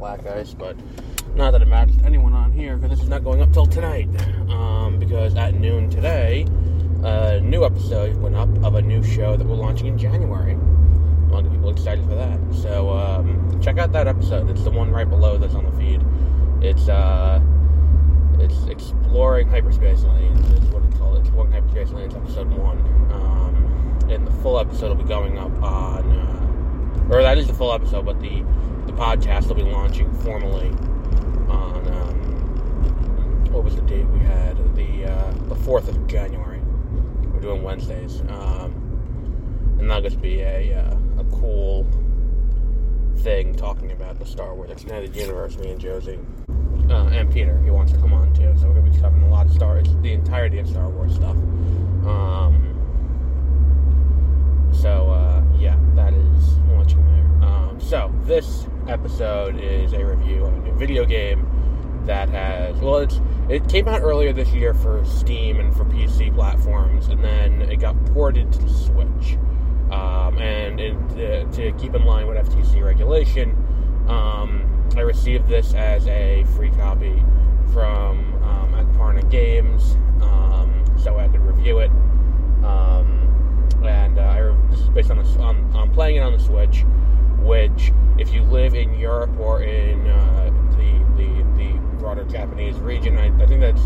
black ice, but not that it matters to anyone on here, because this is not going up till tonight. Um, because at noon today, a new episode went up of a new show that we're launching in January. A lot of people excited for that. So um, check out that episode. It's the one right below that's on the feed. It's uh, it's exploring hyperspace lanes. Is what it's called. Exploring hyperspace lanes, episode one. Um, and the full episode will be going up on, uh, or that is the full episode, but the the podcast will be launching formally on um, what was the date we had? The uh, the fourth of January. We're doing Wednesdays, um, and that'll just be a uh, a cool thing talking about the Star Wars Extended Universe. Me and Josie uh, and Peter, he wants to come on too. So we're gonna be covering a lot of Star, it's the entirety of Star Wars stuff. Um, so uh, is there. Um, so this episode is a review of a new video game that has well, it's it came out earlier this year for Steam and for PC platforms, and then it got ported to the Switch. Um, and in, uh, to keep in line with FTC regulation, um, I received this as a free copy from um, Games, um, so I could review it. Um, and uh, I, this is based on, the, on, on playing it on the Switch, which, if you live in Europe or in uh, the, the the broader Japanese region, I, I think that's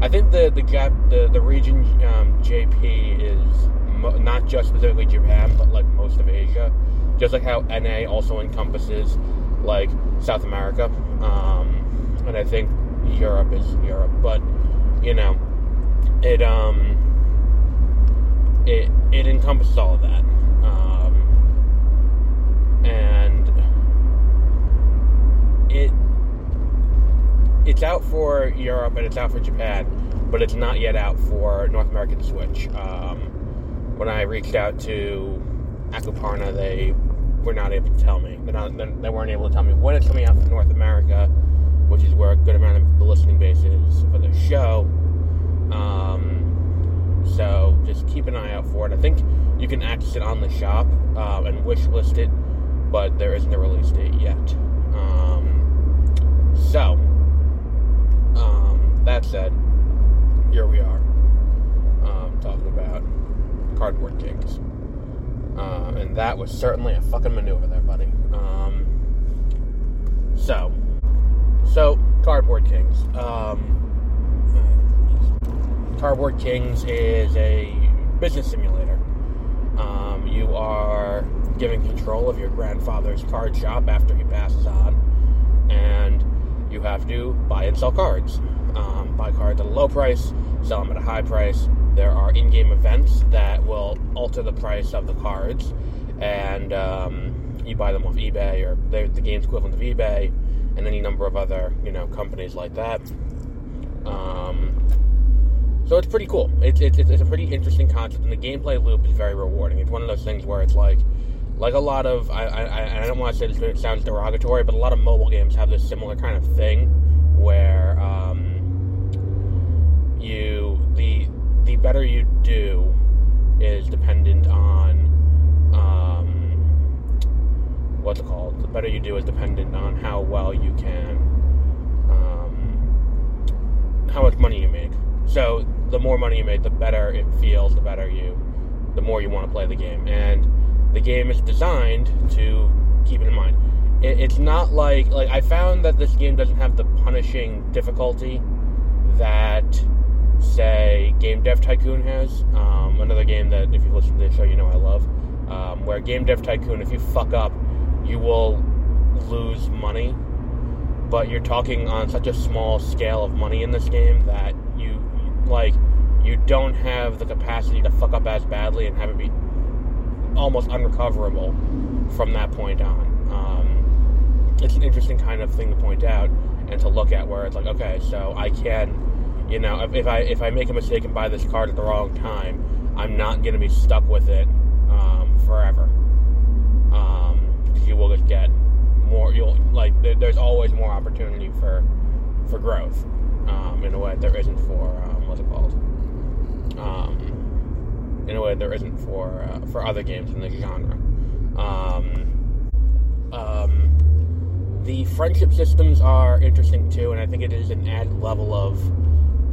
I think the the Jap, the, the region um, JP is mo- not just specifically Japan, but like most of Asia. Just like how NA also encompasses like South America, um, and I think Europe is Europe. But you know, it um, it it encompasses all of that, um, and it it's out for Europe and it's out for Japan, but it's not yet out for North American Switch. Um, when I reached out to Akupara, they were not able to tell me. Not, they weren't able to tell me when it's coming out for North America, which is where a good amount of the listening base is for the show. Um, so just keep an eye out for it. I think you can access it on the shop uh, and wish list it, but there isn't a release date yet. Um, so, that said, here we are um, talking about Kardboard Kings. Uh, and that was certainly a fucking maneuver there, buddy. Um, so, so Kardboard Kings. Um, Kardboard Kings is a business simulator. Um, you are given control of your grandfather's card shop after he passes on, and you have to buy and sell cards. Buy cards at a low price, sell them at a high price. There are in-game events that will alter the price of the cards, and um, you buy them off eBay or the game's equivalent of eBay, and any number of other you know companies like that. Um, so it's pretty cool. It's, it's, it's a pretty interesting concept, and the gameplay loop is very rewarding. It's one of those things where it's like, like a lot of I I, I don't want to say this it sounds derogatory, but a lot of mobile games have this similar kind of thing where um, you the the better you do is dependent on um, what's it called. The better you do is dependent on how well you can um, how much money you make. So the more money you make, the better it feels, the better you, the more you want to play the game. And the game is designed to keep it in mind. It, it's not like like I found that this game doesn't have the punishing difficulty that say Game Dev Tycoon has. Um, another game that if you listen to the show, you know I love. Um, where Game Dev Tycoon, if you fuck up, you will lose money. But you're talking on such a small scale of money in this game that you like you don't have the capacity to fuck up as badly and have it be almost unrecoverable from that point on. Um, it's an interesting kind of thing to point out and to look at, where it's like, okay, so I can, you know, if, if I if I make a mistake and buy this card at the wrong time, I'm not going to be stuck with it um, forever. Um, you will just get more. You'll like there, there's always more opportunity for for growth um, in a way there isn't for um, what's it called? Um, in a way there isn't for uh, for other games in the genre. Um, the friendship systems are interesting too, and I think it is an added level of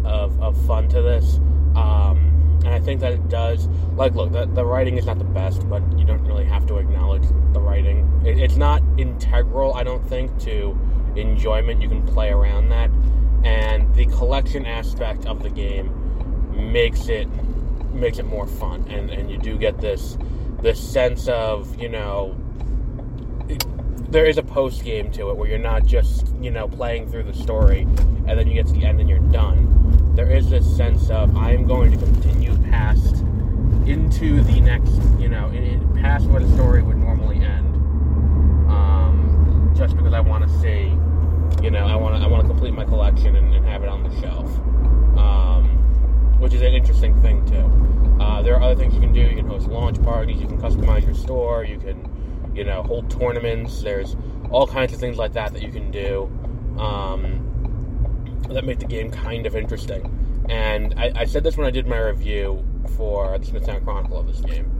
of, of fun to this. Um, and I think that it does. Like, look, the, the writing is not the best, but you don't really have to acknowledge the writing. It, it's not integral, I don't think, to enjoyment. You can play around that, and the collection aspect of the game makes it makes it more fun, and and you do get this this sense of you know. there is a post game to it where you're not just you know playing through the story and then you get to the end and you're done there is this sense of I'm going to continue past into the next, you know, past where the story would normally end, um, just because I want to see, you know, I want to I want to complete my collection and, and, have it on the shelf, um, which is an interesting thing too. Uh, there are other things you can do. You can host launch parties. You can customize your store. You can, you know, hold tournaments. There's all kinds of things like that that you can do. Um, that make the game kind of interesting. And I, I said this when I did my review for the Smithtown Chronicle of this game.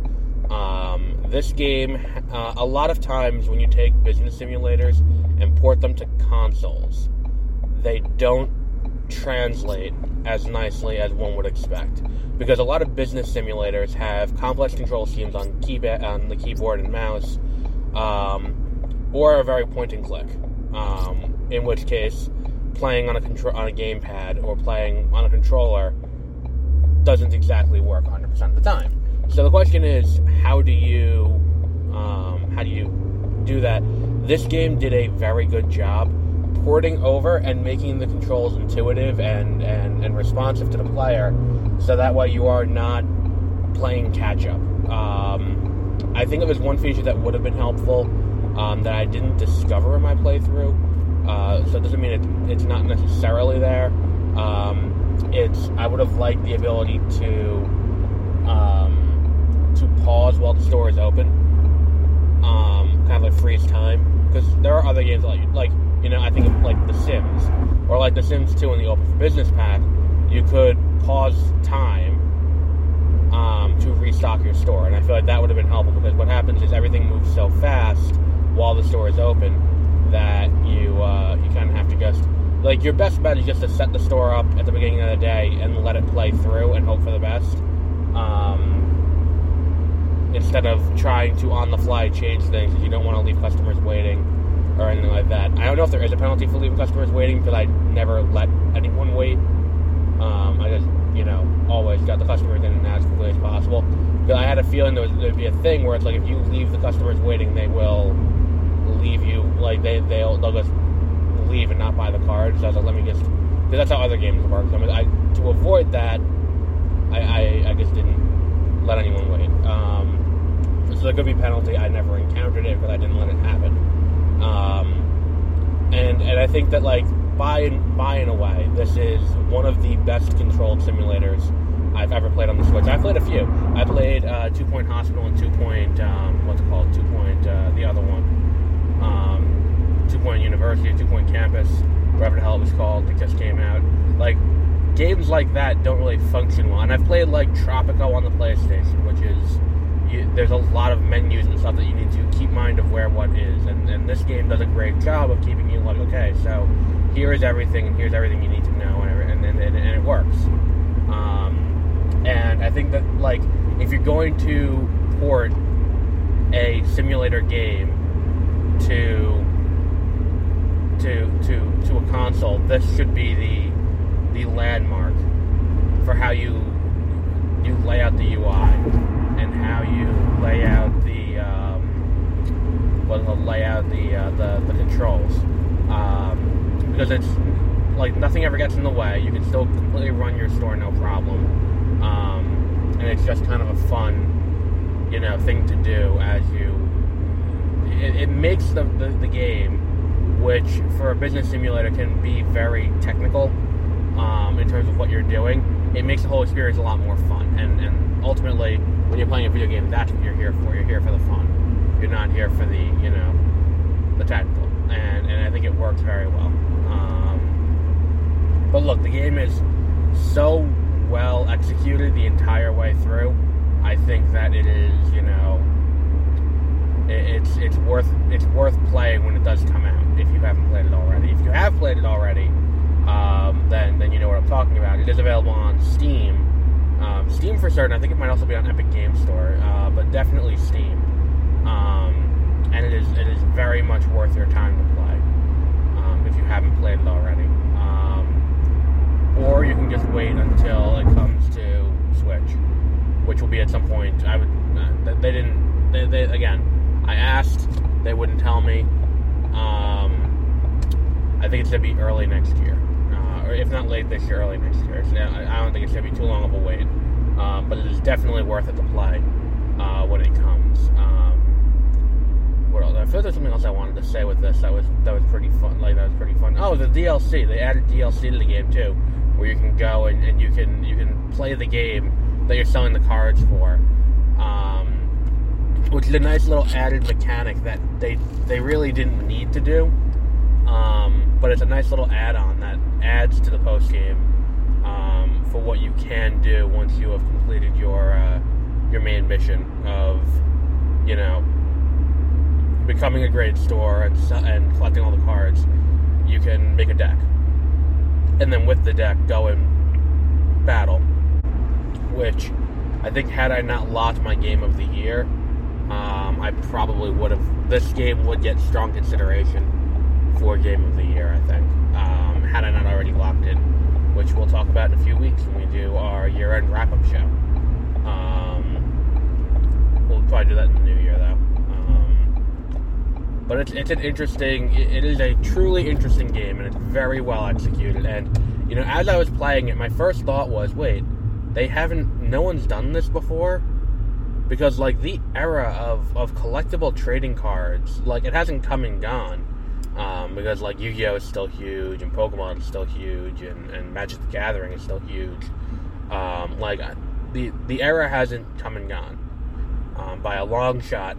Um, this game, uh, a lot of times when you take business simulators and port them to consoles, they don't translate as nicely as one would expect. Because a lot of business simulators have complex control schemes on, keyba- on the keyboard and mouse, um, or a very point and click. Um, in which case, playing on a control on a gamepad or playing on a controller doesn't exactly work 100% of the time. So the question is, how do you um, how do you do that? This game did a very good job porting over and making the controls intuitive and, and, and responsive to the player, so that way you are not playing catch up. Um, I think it was one feature that would have been helpful um, that I didn't discover in my playthrough uh, so it doesn't mean it, it's not necessarily there. Um, it's I would have liked the ability to um, to pause while the store is open, um, kind of like freeze time. Because there are other games like like you know I think of like The Sims or like The Sims 2 in the Open for Business pack. You could pause time um, to restock your store, and I feel like that would have been helpful because what happens is everything moves so fast while the store is open that you uh, you kind of have to just like your best bet is just to set the store up at the beginning of the day and let it play through and hope for the best. Um, instead of trying to on the fly change things because you don't want to leave customers waiting or anything like that. I don't know if there is a penalty for leaving customers waiting because I never let anyone wait. Um, I just you know always got the customers in as quickly as possible. Because I had a feeling there would be a thing where it's like if you leave the customers waiting, they will leave you like they they'll they'll just leave and not buy the cards. So I was like, let me just that's how other games work. I, I to avoid that, I, I, I just didn't let anyone wait. Um, so there could be penalty. I never encountered it because I didn't let it happen. Um, and and I think that like by by in a way, this is one of the best controlled simulators I've ever played on the Switch. I played a few. I played uh, Two Point Hospital and Two Point um, what's it called? Two Point uh, the other one um, Two Point University, Two Point Campus, whatever the hell it was called, that just came out. Like games like that don't really function well. And I've played like Tropico on the PlayStation, which is you, there's a lot of menus and stuff that you need to keep mind of where what is. And, and this game does a great job of keeping you like, okay, so here is everything, and here's everything you need to know, and and, and, and it works. Um, and I think that like if you're going to port a simulator game to to to to a console, this should be the the landmark for how you you lay out the UI and how you lay out the um, well, lay out the, uh, the the controls um, because it's like nothing ever gets in the way. You can still completely run your store no problem, um, and it's just kind of a fun you know thing to do as you it, it makes the, the, the, game, which for a business simulator can be very technical um, in terms of what you're doing, it makes the whole experience a lot more fun. And, and ultimately, when you're playing a video game, that's what you're here for. You're here for the fun. You're not here for the, you know, the technical. And, and I think it works very well. Um, But look, the game is so well executed the entire way through. I think that it is, you know, it's it's worth it's worth playing when it does come out. If you haven't played it already, if you have played it already, um, then then you know what I'm talking about. It is available on Steam. Um, Steam for certain. I think it might also be on Epic Game Store, uh, but definitely Steam. Um, and it is it is very much worth your time to play um, if you haven't played it already. Um, or you can just wait until it comes to Switch, which will be at some point. I would. Uh, they didn't. They, they again I asked, they wouldn't tell me. Um, I think it's gonna be early next year, uh, or if not late this year, early next year. So I don't think it's gonna be too long of a wait, um, but it is definitely worth it to play uh, when it comes. Um, what else? I feel there's something else I wanted to say with this that was that was pretty fun. Like that was pretty fun. Oh, the DLC. They added DLC to the game too, where you can go and, and you can you can play the game that you're selling the cards for. Which is a nice little added mechanic that they they really didn't need to do. Um, but it's a nice little add-on that adds to the post game um, for what you can do once you have completed your uh, your main mission of you know becoming a great store and and collecting all the cards. You can make a deck, and then with the deck go and battle. Which I think had I not locked my game of the year, um, I probably would have. This game would get strong consideration for Game of the Year, I think, um, had I not already locked in, which we'll talk about in a few weeks when we do our year end wrap up show. Um, we'll probably do that in the new year, though. Um, but it's, it's an interesting, it is a truly interesting game, and it's very well executed. And, you know, as I was playing it, my first thought was, wait, they haven't, no one's done this before? Because like the era of, of collectible trading cards like it hasn't come and gone um, because like yu-gi-oh! is still huge and pokemon is still huge and, and magic the gathering is still huge. Um, like the the era hasn't come and gone um, by a long shot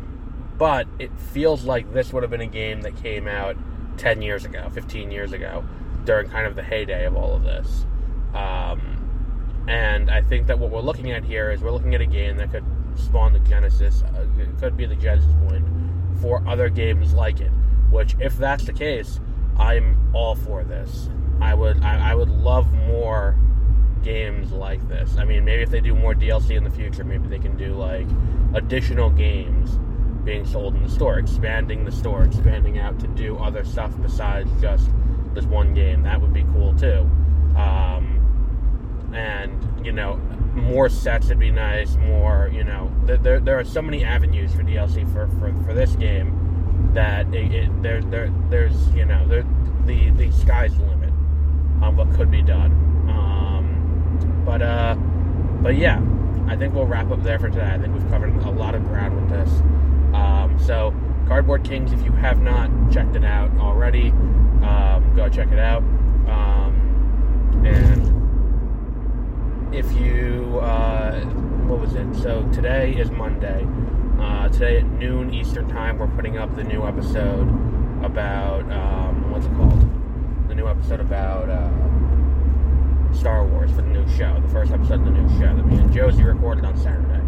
but it feels like this would have been a game that came out 10 years ago 15 years ago during kind of the heyday of all of this. Um, and I think that what we're looking at here is we're looking at a game that could spawn the genesis. Uh, it could be the genesis point for other games like it. Which, if that's the case, I'm all for this. I would I, I would love more games like this. I mean, maybe if they do more DLC in the future, maybe they can do like additional games being sold in the store, expanding the store, expanding out to do other stuff besides just this one game. That would be cool too. Um, and you know more sets would be nice more you know there, there are so many avenues for dlc for, for, for this game that it, it, there, there there's you know there, the the sky's the limit on what could be done. Um, but uh but yeah i think we'll wrap up there for today. I think we've covered a lot of ground with this. Um, so Kardboard Kings if you have not checked it out already um, go check it out. Um, and if you, uh, what was it? So today is Monday. Uh, today at noon Eastern Time, we're putting up the new episode about, um, what's it called? The new episode about uh, Star Wars for the new show, the first episode of the new show that me and Josie recorded on Saturday.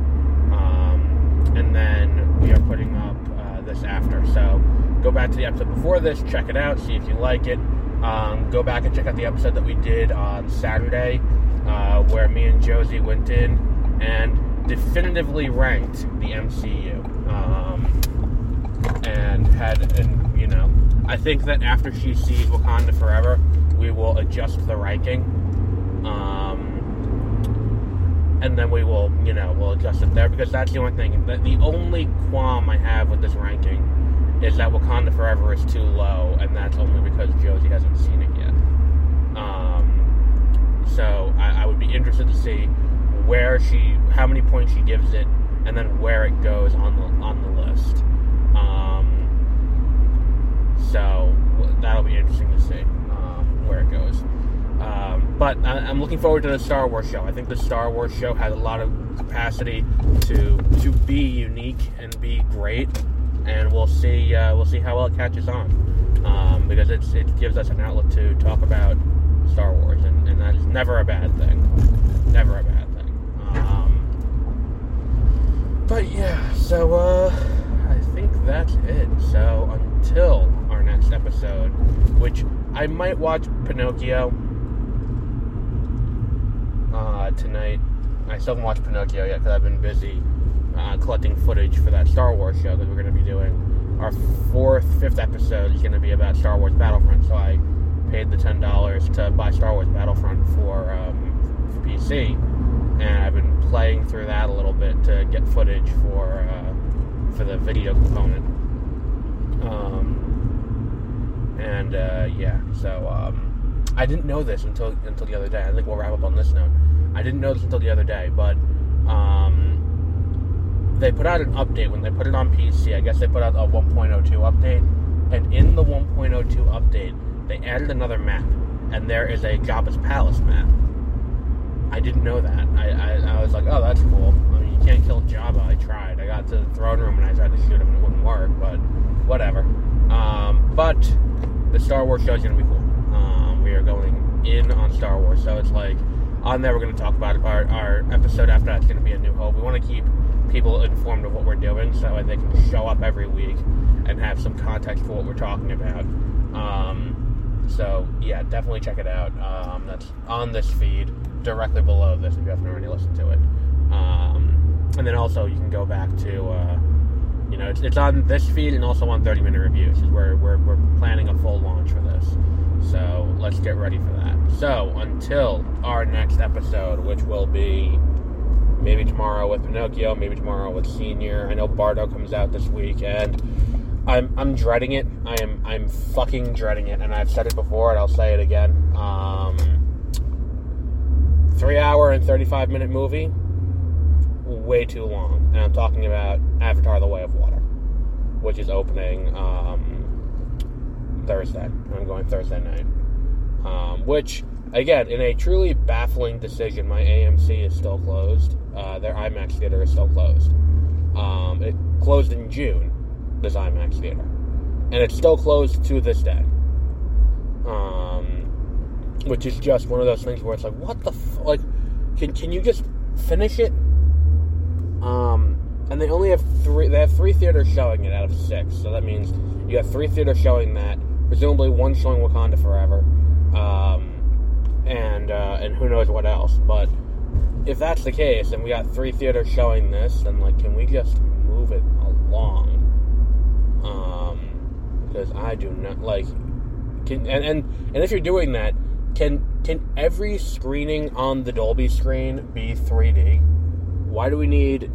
Um, and then we are putting up uh, this after. So go back to the episode before this, check it out, see if you like it. Um, go back and check out the episode that we did on Saturday uh, where me and Josie went in and definitively ranked the MCU. Um, and had, and you know, I think that after she sees Wakanda Forever, we will adjust the ranking. Um, and then we will, you know, we'll adjust it there because that's the only thing. The, the only qualm I have with this ranking is that Wakanda Forever is too low, and that's only because Josie hasn't seen it yet. So I, I would be interested to see where she, how many points she gives it, and then where it goes on the on the list. Um, so that'll be interesting to see um, where it goes. Um, but I, am looking forward to the Star Wars show. I think the Star Wars show has a lot of capacity to to be unique and be great, and we'll see uh, we'll see how well it catches on um, because it's, it gives us an outlet to talk about Star Wars and never a bad thing. Never a bad thing. Um, but yeah, so uh, I think that's it. So until our next episode, which I might watch Pinocchio uh, tonight. I still haven't watched Pinocchio yet because I've been busy uh, collecting footage for that Star Wars show that we're going to be doing. Our fourth, fifth episode is going to be about Star Wars Battlefront, so I paid the ten dollars to buy Star Wars Battlefront for, um, for PC, and I've been playing through that a little bit to get footage for uh, for the video component. Um, and uh, yeah, so um, I didn't know this until until the other day. I think we'll wrap up on this note. I didn't know this until the other day, but um, they put out an update when they put it on PC. I guess they put out a 1.02 update, and in the 1.02 update, they added another map, and there is a Jabba's Palace map. I didn't know that. I, I, I was like, oh, that's cool. I mean, you can't kill Jabba. I tried. I got to the throne room and I tried to shoot him and it wouldn't work, but whatever. Um, but the Star Wars show is going to be cool. Um, we are going in on Star Wars, so it's like on there we're going to talk about it. Our, our episode after that's going to be a New Hope. We want to keep people informed of what we're doing so that they can show up every week and have some context for what we're talking about. Um, so yeah, definitely check it out. Um, that's on this feed directly below this if you haven't already listened to it. Um, and then also you can go back to, uh, you know, it's, it's on this feed and also on 30 minute reviews. We're, we're, we're planning a full launch for this. So let's get ready for that. So until our next episode, which will be maybe tomorrow with Pinocchio, maybe tomorrow with Senior. I know Bardo comes out this week, and I'm I'm dreading it. I am I'm fucking dreading it, and I've said it before, and I'll say it again. Um, three hour and 35 minute movie, way too long. And I'm talking about Avatar The Way of Water, which is opening um, Thursday. I'm going Thursday night. Um, which, again, in a truly baffling decision, my AMC is still closed. Uh, their IMAX theater is still closed. Um, it closed in June, this IMAX theater. And it's still closed to this day. Um, which is just one of those things where it's like, what the f- like? Can can you just finish it? Um, and they only have three. They have three theaters showing it out of six, so that means you have three theaters showing that. Presumably, one showing Wakanda Forever, um, and uh, and who knows what else. But if that's the case, and we got three theaters showing this, then like, can we just move it along? Because I do not like. Can, and, and and if you're doing that, can can every screening on the Dolby screen be 3D? Why do we need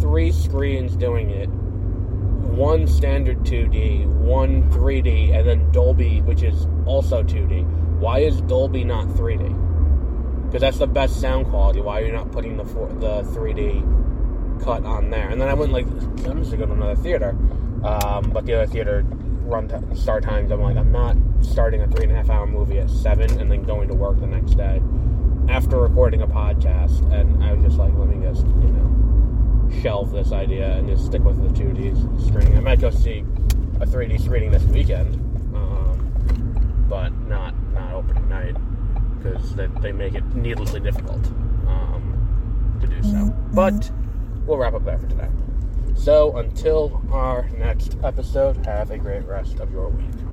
three screens doing it? One standard 2D, one 3D, and then Dolby, which is also 2D. Why is Dolby not 3D? Because that's the best sound quality. Why are you not putting the four, the 3D cut on there? And then I went like, I'm just gonna go to another theater. Um, but the other theater run t- start times. I'm like, I'm not starting a three and a half hour movie at seven and then going to work the next day after recording a podcast. And I was just like, let me just, you know, shelve this idea and just stick with the 2D screening. I might go see a 3D screening this weekend, um, but not not opening night because they, they make it needlessly difficult um, to do so. But we'll wrap up there for today. So until our next episode, have a great rest of your week.